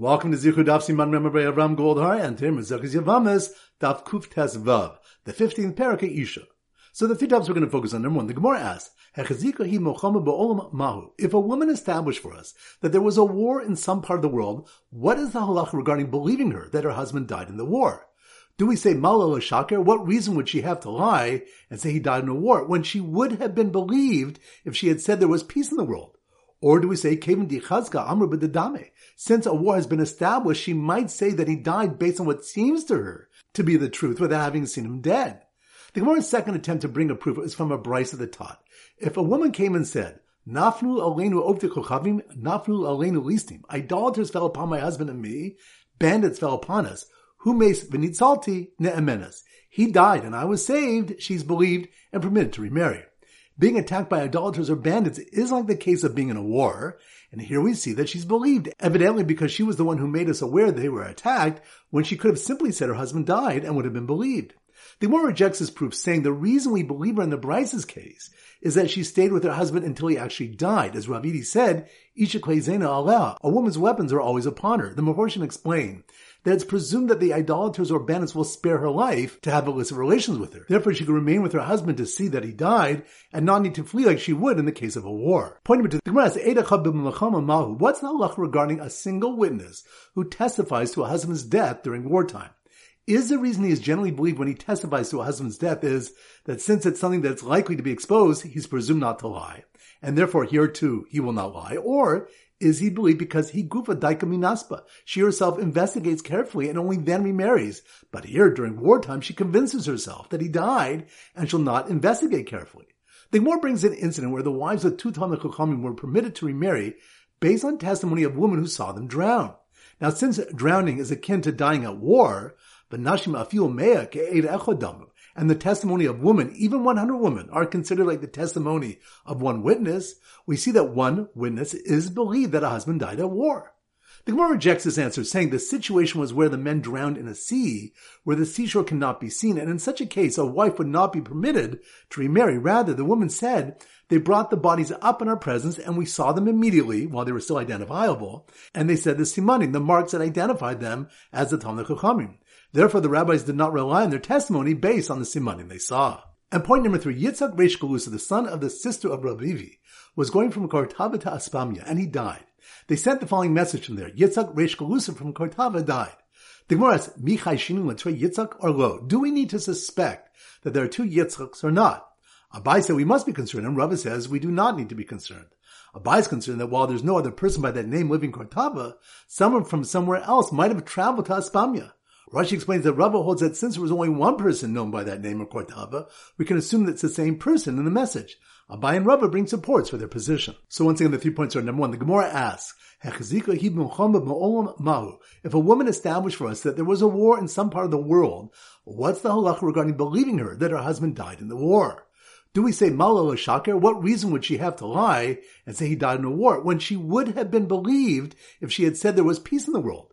Welcome to Zichud Daf Siman Member Avram Goldhar and Tim Zechus Yevamos Daf Kuf Tes Vav, the 15th parak Isha. So the three dafs we're going to focus on. Number one, the Gemara asks, mahu. If a woman established for us that there was a war in some part of the world, what is the halach regarding believing her that her husband died in the war? Do we say Malala Shaker? What reason would she have to lie and say he died in a war when she would have been believed if she had said there was peace in the world? Or do we say Kevin di Chazka Amr b'dedame? Since a war has been established, she might say that he died based on what seems to her to be the truth without having seen him dead. The Gemara's second attempt to bring a proof is from a Braisa the taught. If a woman came and said, Nafnu aleinu ovtikochavim, nafnu aleinu listim, idolaters fell upon my husband and me, bandits fell upon us, who makes venitzalti ne'emenas. He died and I was saved, she's believed and permitted to remarry. Being attacked by idolaters or bandits is like the case of being in a war, and here we see that she's believed, evidently because she was the one who made us aware they were attacked, when she could have simply said her husband died and would have been believed. The Gemara rejects this proof, saying the reason we believe her in the Braisa's case is that she stayed with her husband until he actually died. As Rav Idi said, Isha Aleha, a woman's weapons are always upon her. The Mahorshan explained that it's presumed that the idolaters or bandits will spare her life to have illicit relations with her. Therefore, she could remain with her husband to see that he died and not need to flee like she would in the case of a war. Pointing to the Gemara, what's the halach regarding a single witness who testifies to a husband's death during wartime? Is the reason he is generally believed when he testifies to a husband's death is that since it's something that's likely to be exposed, he's presumed not to lie. And therefore here too, he will not lie. Or is he believed because he gufa daika minaspa. She herself investigates carefully and only then remarries. But here, during wartime, she convinces herself that he died and shall not investigate carefully. The Gemara brings an incident where the wives of two Talmud Chachamim were permitted to remarry based on testimony of women who saw them drown. Now, since drowning is akin to dying at war, and the testimony of women, even 100 women, are considered like the testimony of one witness, we see that one witness is believed that a husband died at war. The Gemara rejects this answer, saying the situation was where the men drowned in a sea, where the seashore cannot be seen, and in such a case, a wife would not be permitted to remarry. Rather, the woman said, they brought the bodies up in our presence, and we saw them immediately while they were still identifiable, and they said the simanim, the marks that identified them as the Talmud Chachamim. Therefore, the rabbis did not rely on their testimony based on the simanim they saw. And point number three, Yitzhak Reish Galusa, the son of the sister of Ravivi, was going from Kartava to Aspamia, and he died. They sent the following message from there. Yitzhak Reish Galusa from Kartava died. The Gemara asks, Michai Shinu Yitzhak or Lo? Do we need to suspect that there are two Yitzhaks or not? Abai said we must be concerned, and Rava says we do not need to be concerned. Abai is concerned that while there's no other person by that name living in Kartava, someone from somewhere else might have traveled to Aspamia. Rashi explains that Rava holds that since there was only one person known by that name of Kortava, we can assume that it's the same person in the message. Abai and Rava bring supports for their position. So once again, the three points are number one. The Gemara asks, if a woman established for us that there was a war in some part of the world, what's the halacha regarding believing her that her husband died in the war? Do we say Malala Shaker? What reason would she have to lie and say he died in a war when she would have been believed if she had said there was peace in the world?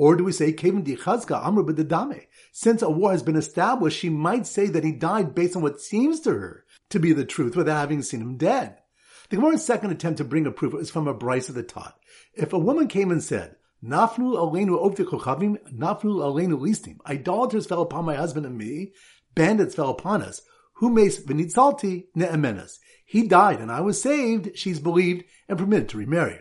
Or do we say Kevin di Chazka Amr b'dedame? Since a war has been established, she might say that he died based on what seems to her to be the truth without having seen him dead. The Gemara's second attempt to bring a proof is from a Braisa the taught. If a woman came and said, Nafnu aleinu ovtikochavim, nafnu aleinu listim, idolaters fell upon my husband and me, bandits fell upon us, who makes venitzalti ne'emenas. He died and I was saved, she's believed, and permitted to remarry.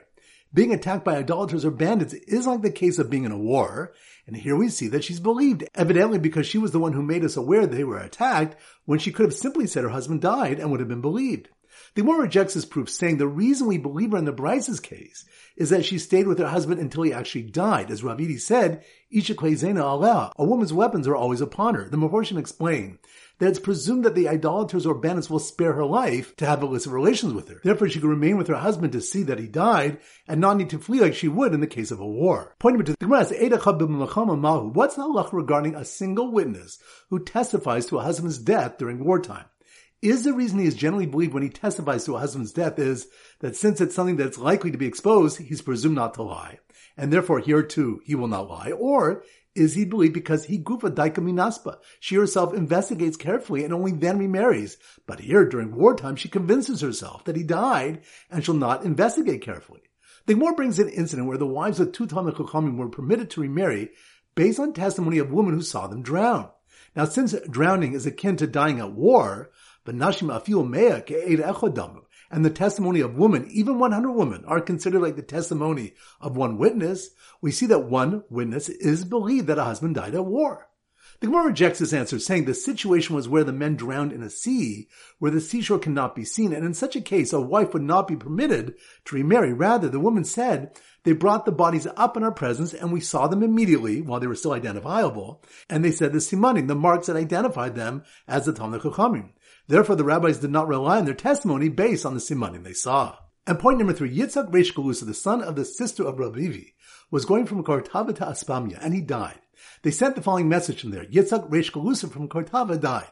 Being attacked by idolaters or bandits is like the case of being in a war, and here we see that she's believed, evidently because she was the one who made us aware they were attacked, when she could have simply said her husband died and would have been believed. The Gemara rejects this proof, saying the reason we believe her in the Braisa's case is that she stayed with her husband until he actually died. As Rav Idi said, Isha Aleha, a woman's weapons are always upon her. The Mahorshan explained that it's presumed that the idolaters or bandits will spare her life to have illicit relations with her. Therefore, she could remain with her husband to see that he died and not need to flee like she would in the case of a war. Pointing to the Gemara, what's the halach regarding a single witness who testifies to a husband's death during wartime? Is the reason he is generally believed when he testifies to a husband's death is that since it's something that's likely to be exposed, he's presumed not to lie. And therefore here too, he will not lie. Or is he believed because he gufa daika minaspa. She herself investigates carefully and only then remarries. But here, during wartime, she convinces herself that he died and shall not investigate carefully. The Gemara brings an incident where the wives of two Talmud were permitted to remarry based on testimony of women who saw them drown. Now, since drowning is akin to dying at war, but nashim afil mea ke'ed echodamu, and the testimony of women, even 100 women, are considered like the testimony of one witness, we see that one witness is believed that a husband died at war. The Gemara rejects this answer, saying the situation was where the men drowned in a sea, where the seashore cannot be seen, and in such a case, a wife would not be permitted to remarry. Rather, the woman said, they brought the bodies up in our presence, and we saw them immediately while they were still identifiable. And they said the simanim, the marks that identified them as the Talmud Chachamim. Therefore, the rabbis did not rely on their testimony based on the simanim they saw. And point number three, Yitzhak Reish Galusa, the son of the sister of Ravivi, was going from Kartava to Aspamia, and he died. They sent the following message from there. Yitzhak Reish Galusa from Kartava died.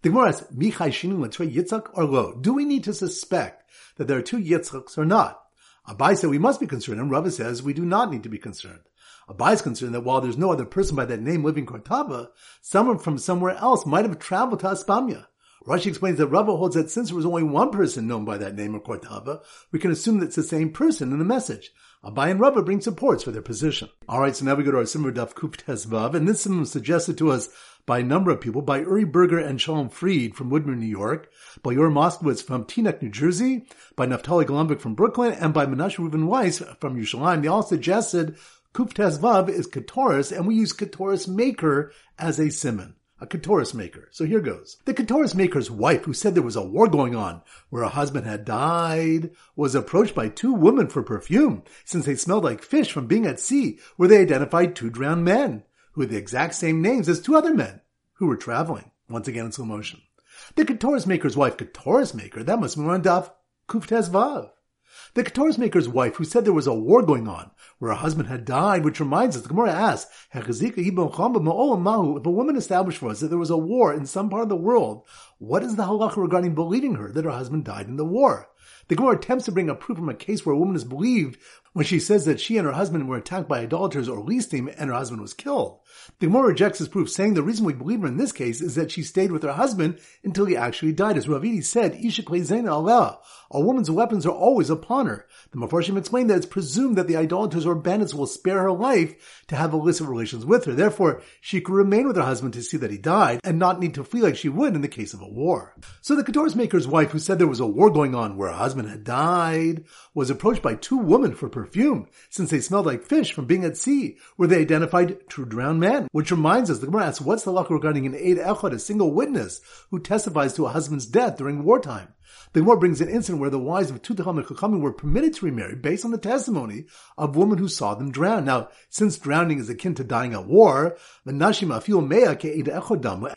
The Gemara asks, Michai Shinu Yitzhak or Lo? Do we need to suspect that there are two Yitzhaks or not? Abai said we must be concerned, and Rava says we do not need to be concerned. Abai is concerned that while there's no other person by that name living in Kartava, someone from somewhere else might have traveled to Aspamia. Rashi explains that Rava holds that since there was only one person known by that name of Kortava, we can assume that it's the same person in the message. Abai and Rava bring supports for their position. Alright, so now we go to our Simmer Daf Kup Vav, and this is suggested to us by a number of people, by Uri Berger and Shalom Fried from Woodmere, New York, by Yor Moskowitz from Teaneck, New Jersey, by Naftali Golombek from Brooklyn, and by Menashe Reuben Weiss from Yerushalayim. They all suggested Kup Vav is Katoris, and we use Katoris Maker as a simon a Katoris maker. So here goes. The Katoris maker's wife, who said there was a war going on where a husband had died, was approached by two women for perfume, since they smelled like fish from being at sea, where they identified two drowned men, who had the exact same names as two other men, who were traveling. Once again in slow motion. The Katoris maker's wife, Katoris maker, that must be on Daf Kuftes. The Katoris maker's wife, who said there was a war going on, where her husband had died, which reminds us, the Gemara asks, if a woman established for us that there was a war in some part of the world, what is the halacha regarding believing her that her husband died in the war? The Gemara attempts to bring a proof from a case where a woman is believed when she says that she and her husband were attacked by idolaters or listim and her husband was killed. The Gemara rejects this proof, saying the reason we believe her in this case is that she stayed with her husband until he actually died. As Rav Idi said, a woman's weapons are always upon her. The Mefarshim explained that it's presumed that the idolaters or bandits will spare her life to have illicit relations with her. Therefore, she could remain with her husband to see that he died and not need to flee like she would in the case of a war. So the Katoris maker's wife, who said there was a war going on where her husband had died, was approached by two women for perfume, since they smelled like fish from being at sea, where they identified two drowned men. Which reminds us, the Gemara asks, what's the law regarding an Eid Echad, a single witness, who testifies to a husband's death during wartime? The Gemara brings an incident where the wives of Tutacham and Chachamim were permitted to remarry based on the testimony of women who saw them drown. Now, since drowning is akin to dying at war, the Mea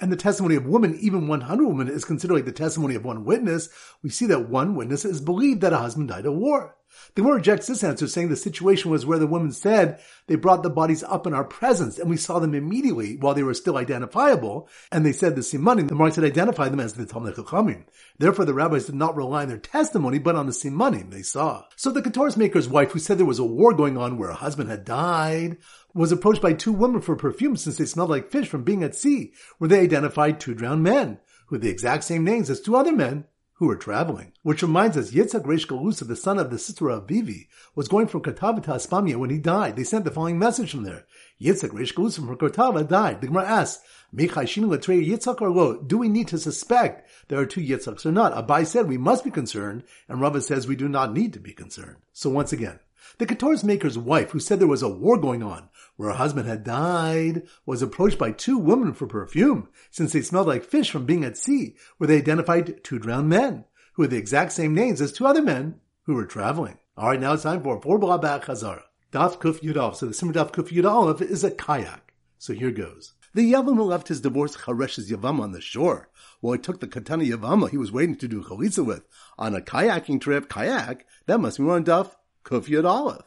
and the testimony of women, even 100 women, is considered like the testimony of one witness, we see that one witness is believed that a husband died at war. The Gemara rejects this answer, saying the situation was where the women said they brought the bodies up in our presence and we saw them immediately while they were still identifiable, and they said the simanim, the marks had identified them as the Talmud Chachamim. Therefore, the rabbis did not rely on their testimony, but on the simanim they saw. So the Katoris maker's wife, who said there was a war going on where a husband had died, was approached by two women for perfume since they smelled like fish from being at sea, where they identified two drowned men, who had the exact same names as two other men who were traveling. Which reminds us, Yitzhak Reish Galusa, the son of the sister of Vivi, was going from Kartava to Aspamia when he died. They sent the following message from there. Yitzhak Reish Galusa from Kartava died. The Gemara asks, Yitzhak or lo? Do we need to suspect there are two Yitzhaks or not? Abai said we must be concerned, and Rava says we do not need to be concerned. So once again, the Katoris maker's wife, who said there was a war going on where her husband had died, was approached by two women for perfume, since they smelled like fish from being at sea, where they identified two drowned men, who had the exact same names as two other men who were traveling. Alright, now it's time for Four Blabak Chazara. Daf Kuf Yud So the Simmer Daf Kuf Yud is a kayak. So here goes. The Yavam who left his divorced Charesh's Yavam on the shore. Well, he took the Katana Yavama he was waiting to do chalitza with on a kayaking trip, kayak, that must be one Daf Kuf Yud Aleph.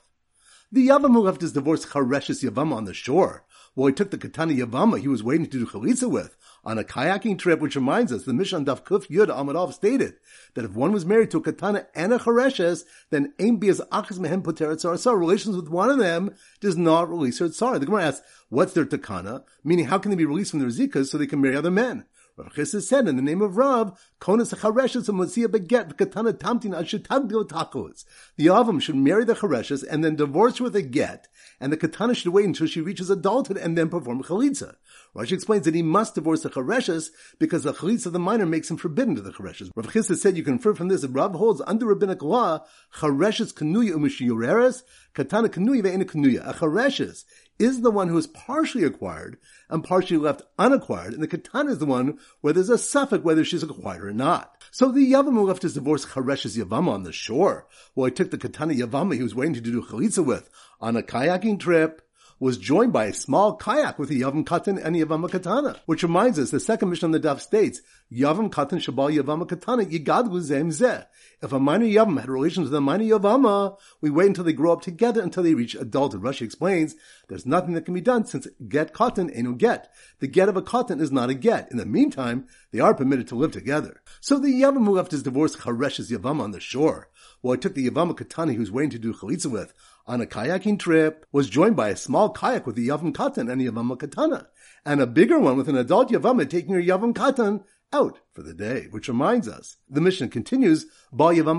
The Yavam who left his divorced Chareshes Yavama on the shore, while he took the Katana Yavama he was waiting to do chalitza with, on a kayaking trip, which reminds us, the Mishan Daf Kuf Yud Amadov stated that if one was married to a Katana and a Chareshes, then Ein Bias Achas Mehem Poteret Sarasar, relations with one of them does not release her Tsar. The Gemara asks, what's their Takana? Meaning, how can they be released from their Zikas so they can marry other men? Rav Chisda said in the name of Rav, Konas Chareshes and Mosiah beget Katana Tamtin Ashitagdil Tachos. The Avim should marry the Chareshes and then divorce with a get, and the Katana should wait until she reaches adulthood and then perform Chalitza. Rashi explains that he must divorce the Chareshes because the Chalitza of the minor makes him forbidden to the Chareshes. Rav Chisda said you can infer from this that Rav holds under rabbinic law, Chareshes Kanuya Umishiyureres, Katana Kanuya Ve'ena Kanuya. A Chareshes is the one who is partially acquired and partially left unacquired, and the katana is the one where there's a suffix whether she's acquired or not. So the Yavam who left his divorce Chareshes Yavama on the shore, while he took the katana Yavama he was waiting to do chalitza with on a kayaking trip, was joined by a small kayak with a Yavam Katan and Yavama Katana. Which reminds us, the second mission on the Daf states, Yavam Katan Shabal Yavama Katana Yigad Zem Zeh. If a minor Yavam had relations with a minor Yavama, we wait until they grow up together until they reach adulthood. Rashi explains, there's nothing that can be done since get cotton ain't no get. The get of a cotton is not a get. In the meantime, they are permitted to live together. So the Yavam who left his divorce Chareshes Yavama on the shore, while he took the Yavama Katana he was waiting to do chalitza with, on a kayaking trip was joined by a small kayak with a Yavam Katan and a Yavam Katana, and a bigger one with an adult Yavam taking her Yavam Katan out for the day, which reminds us, the mission continues. If the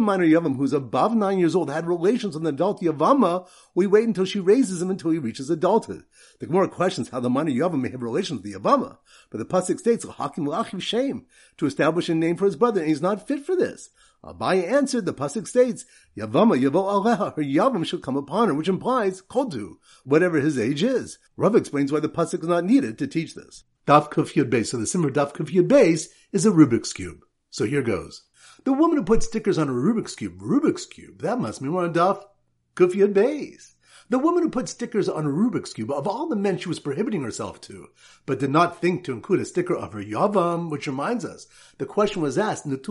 minor Yavam who's above nine years old had relations with an adult Yavama, we wait until she raises him until he reaches adulthood. The Gemara questions how the minor Yavam may have relations with the Yavama, but the Pasuk states, to establish a name for his brother, and he's not fit for this. Abaye answered, the pasuk states, Yavama yavo aleha, her yavam shall come upon her, which implies kodu, whatever his age is. Rav explains why the pasuk is not needed to teach this. Daf Kuf Yud Beis. So the Simmer Daf Kuf Yud Beis is a Rubik's Cube. So here goes. The woman who put stickers on a Rubik's Cube, Rubik's Cube, that must mean we're on Daf Kuf Yud Beis. The woman who put stickers on a Rubik's Cube of all the men she was prohibiting herself to, but did not think to include a sticker of her Yavam, which reminds us, the question was asked, If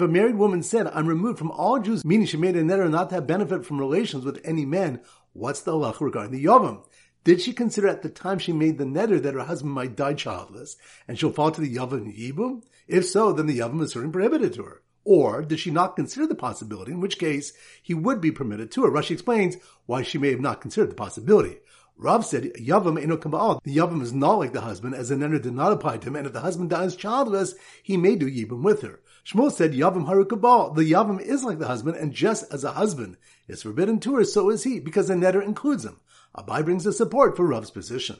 a married woman said, I'm removed from all Jews, meaning she made a netter not to have benefit from relations with any man, what's the halacha regarding the Yavam? Did she consider at the time she made the netter that her husband might die childless, and she'll fall to the Yavam Yibum? If so, then the Yavam is certainly prohibited to her. Or did she not consider the possibility, in which case he would be permitted to her? Rashi explains why she may have not considered the possibility. Rav said, Yavam eno kabal. The Yavam is not like the husband, as the neder did not apply to him, and if the husband dies childless, he may do Yibam with her. Shmuel said, Yavam haru kabal. The Yavam is like the husband, and just as a husband is forbidden to her, so is he, because the neder includes him. Abai brings the support for Rav's position.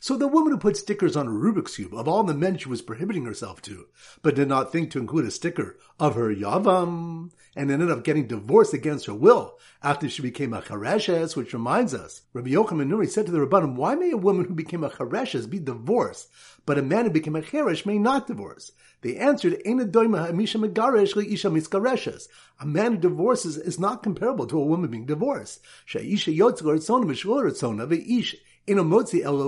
So the woman who put stickers on a Rubik's Cube of all the men she was prohibiting herself to, but did not think to include a sticker of her Yavam, and ended up getting divorced against her will after she became a Chareshes, which reminds us, Rabbi Yochanan Nuri said to the Rabbanim, why may a woman who became a Chareshes be divorced, but a man who became a Cheresh may not divorce? They answered, A man who divorces is not comparable to a woman being divorced. Inomotzi el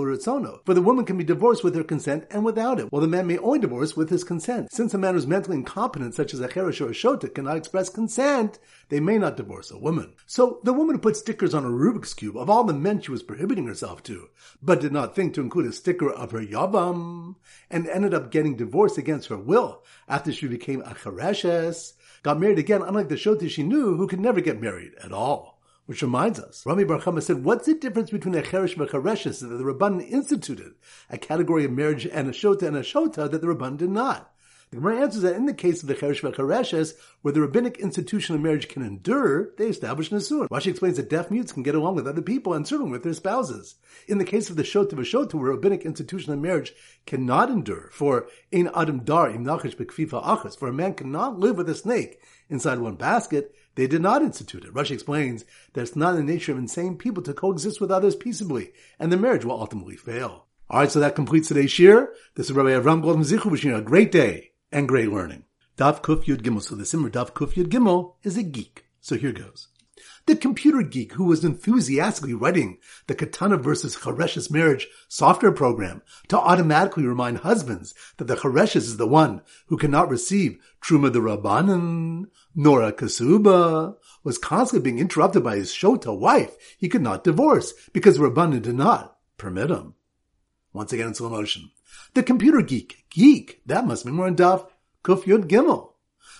For the woman can be divorced with her consent and without it, while the man may only divorce with his consent. Since a man who's mentally incompetent, such as a cheresh or a shota, cannot express consent, they may not divorce a woman. So the woman who put stickers on a Rubik's Cube of all the men she was prohibiting herself to, but did not think to include a sticker of her yavam, and ended up getting divorced against her will after she became a chereshes, got married again unlike the shota she knew who could never get married at all. Which reminds us, Rami Bar said, what's the difference between a cheresh and a chereshes that the Rabban instituted, a category of marriage and a shota and a shota that the Rabban did not? The Gemara answers that in the case of the cheresh v'chereshes, where the rabbinic institution of marriage can endure, they establish nisuin. Rashi explains that deaf mutes can get along with other people and certainly with their spouses. In the case of the shota v'shota, where rabbinic institution of marriage cannot endure, for ein adam dar im nachish achas, for a man cannot live with a snake inside one basket, they did not institute it. Rashi explains that it's not in the nature of insane people to coexist with others peaceably, and the marriage will ultimately fail. Alright, so that completes today's shir. This is Rabbi Avram Goldhar Zichu wishing you a great day and great learning. Daf Kuf Yud Gimel. So the Simmer Daf Kuf Yud Gimel is a geek. So here goes. The computer geek who was enthusiastically writing the Katana versus Chareshes marriage software program to automatically remind husbands that the Chareshes is the one who cannot receive Truma the Rabbanan, nor a Kasuba, was constantly being interrupted by his Shota wife he could not divorce because Rabbanan did not permit him. Once again in slow motion. The computer geek, geek, that must be we're in Daf Kuf Yud Gimel.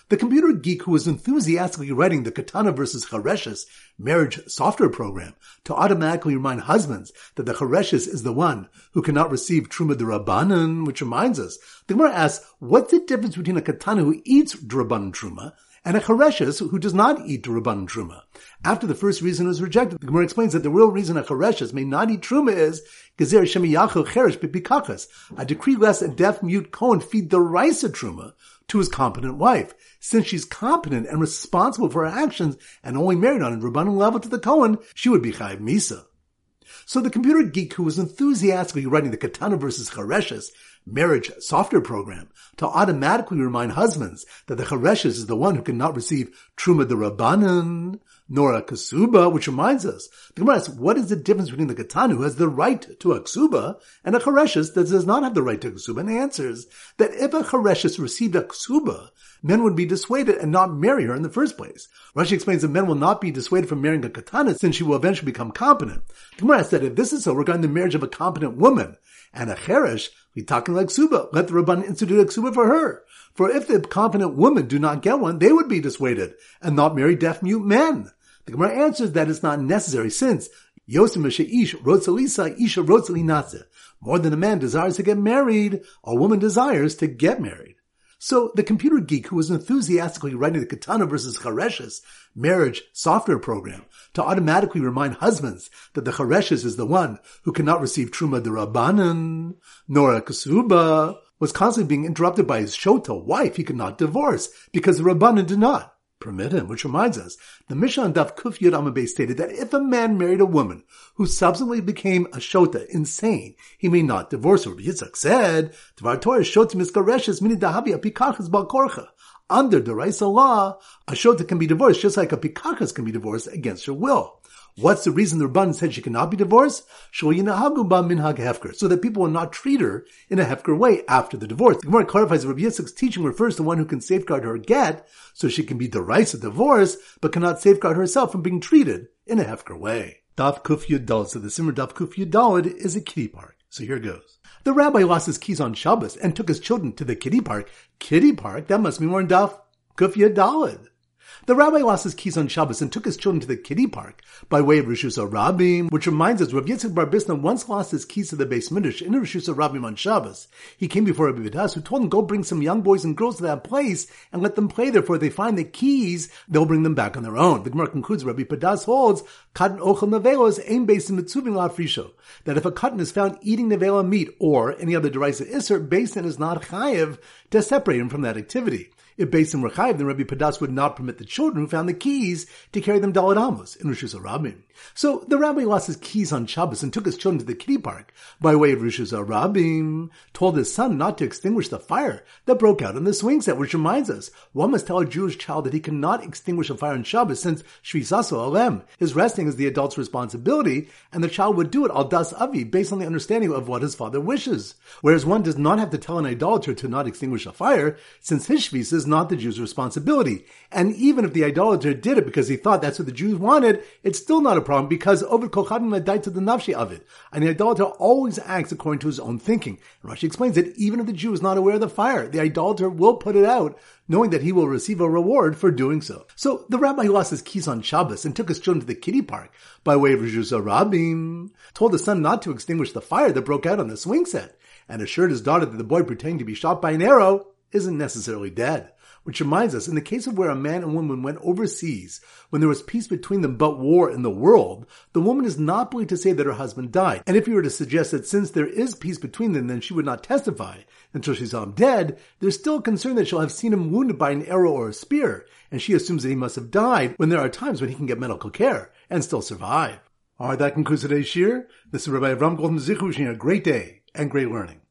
The computer geek who was enthusiastically writing the Katana versus Chareshes marriage software program to automatically remind husbands that the Chareshes is the one who cannot receive Truma Rabbanan, which reminds us, the Gemara asks, what's the difference between a Katana who eats Drabanan Truma and a Chareshes who does not eat Drabanan Truma? After the first reason is rejected, the Gemara explains that the real reason a Chareshes may not eat Truma is Gezer Shemiyachu Cheresh Bipikachas, a decree lest a deaf mute Kohen feed the rice of Truma to his competent wife. Since she's competent and responsible for her actions and only married on a Rabbanan level to the Kohen, she would be Chayiv Misa. So the computer geek who was enthusiastically writing the Katana versus Chareshes marriage software program to automatically remind husbands that the Chareshes is the one who cannot receive Truma the Rabbanan, nor a Kasuba, which reminds us, the Gemara asks, what is the difference between the Katana who has the right to a Ksuba and a Chareshes that does not have the right to a Ksuba? And answers that if a Chareshes received a Ksuba, men would be dissuaded and not marry her in the first place. Rashi explains that men will not be dissuaded from marrying a Katana since she will eventually become competent. The Gemara said if this is so regarding the marriage of a competent woman and a Cheresh, we talking like suba. Let the Rabban institute a Ksuba for her. For if the confident women do not get one, they would be dissuaded and not marry deaf mute men. The Gemara answers that it's not necessary since Yosim Ish Rotzalisa Isha Rotzalinase. More than a man desires to get married, a woman desires to get married. So the computer geek who was enthusiastically writing the Katana versus Chareshes marriage software program to automatically remind husbands that the Chareshes is the one who cannot receive Truma de Rabbanan, nor a Kasuba, was constantly being interrupted by his Shota wife he could not divorce because the Rabbanan did not permit him, which reminds us, the Mishnah Daf Kuf Yud Amabay stated that if a man married a woman who subsequently became a shota, insane, he may not divorce her. Yitzchak said, Tvar Torah shoti miskareshes mini dahavi apikachas balkorcha. Under the Raisa law, a shota can be divorced just like a pikachas can be divorced against her will. What's the reason the Rabban said she cannot be divorced? So that people will not treat her in a hefker way after the divorce. The Gemara clarifies Rabbi Yitzchak's teaching refers to one who can safeguard her get, so she can be of divorce, but cannot safeguard herself from being treated in a hefker way. Daf Kuf Yud So the Simmer Daf Kuf is a kitty park. So here goes. The rabbi lost his keys on Shabbos and took his children to the kitty park. Kitty park? That must be more than Daf Kuf Yud the rabbi lost his keys on Shabbos and took his children to the kiddie park by way of Rishus Rabim, which reminds us Rav Yitzchak Bar Bisna once lost his keys to the beis midrash in Rishus Rabim on Shabbos. He came before Rabbi Padas, who told him, go bring some young boys and girls to that place and let them play there, for if they find the keys, they'll bring them back on their own. The Gemara concludes Rabbi Padas holds, Katan ochel nevelos aim based in mitzuvim la that if a cotton is found eating nevela meat or any other derisive iser, based is not chayiv to separate him from that activity. If based in Rechaim, then Rabbi Padas would not permit the children who found the keys to carry them Dalit Amos in Rishus Rabim. So the rabbi lost his keys on Shabbos and took his children to the kiddie park by way of Rishus Rabim, told his son not to extinguish the fire that broke out in the swing set, which reminds us, one must tell a Jewish child that he cannot extinguish a fire on Shabbos since Shvisaso Alem. His resting is the adult's responsibility, and the child would do it al das avi, based on the understanding of what his father wishes. Whereas one does not have to tell an idolater to not extinguish a fire, since his Shvis is not the Jew's responsibility. And even if the idolater did it because he thought that's what the Jews wanted, it's still not a problem because Oved Kochavim died to the nafshi of it. And the idolater always acts according to his own thinking. And Rashi explains that even if the Jew is not aware of the fire, the idolater will put it out, knowing that he will receive a reward for doing so. So the rabbi who lost his keys on Shabbos and took his children to the kiddie park by way of Rishus Rabim, told his son not to extinguish the fire that broke out on the swing set, and assured his daughter that the boy pretending to be shot by an arrow isn't necessarily dead. Which reminds us, in the case of where a man and woman went overseas, when there was peace between them but war in the world, the woman is not believed to say that her husband died. And if you were to suggest that since there is peace between them, then she would not testify until she saw him dead, there's still concern that she'll have seen him wounded by an arrow or a spear, and she assumes that he must have died when there are times when he can get medical care and still survive. Alright, that concludes today's shir. This is Rabbi Avram Goldman Zichu wishing a great day and great learning.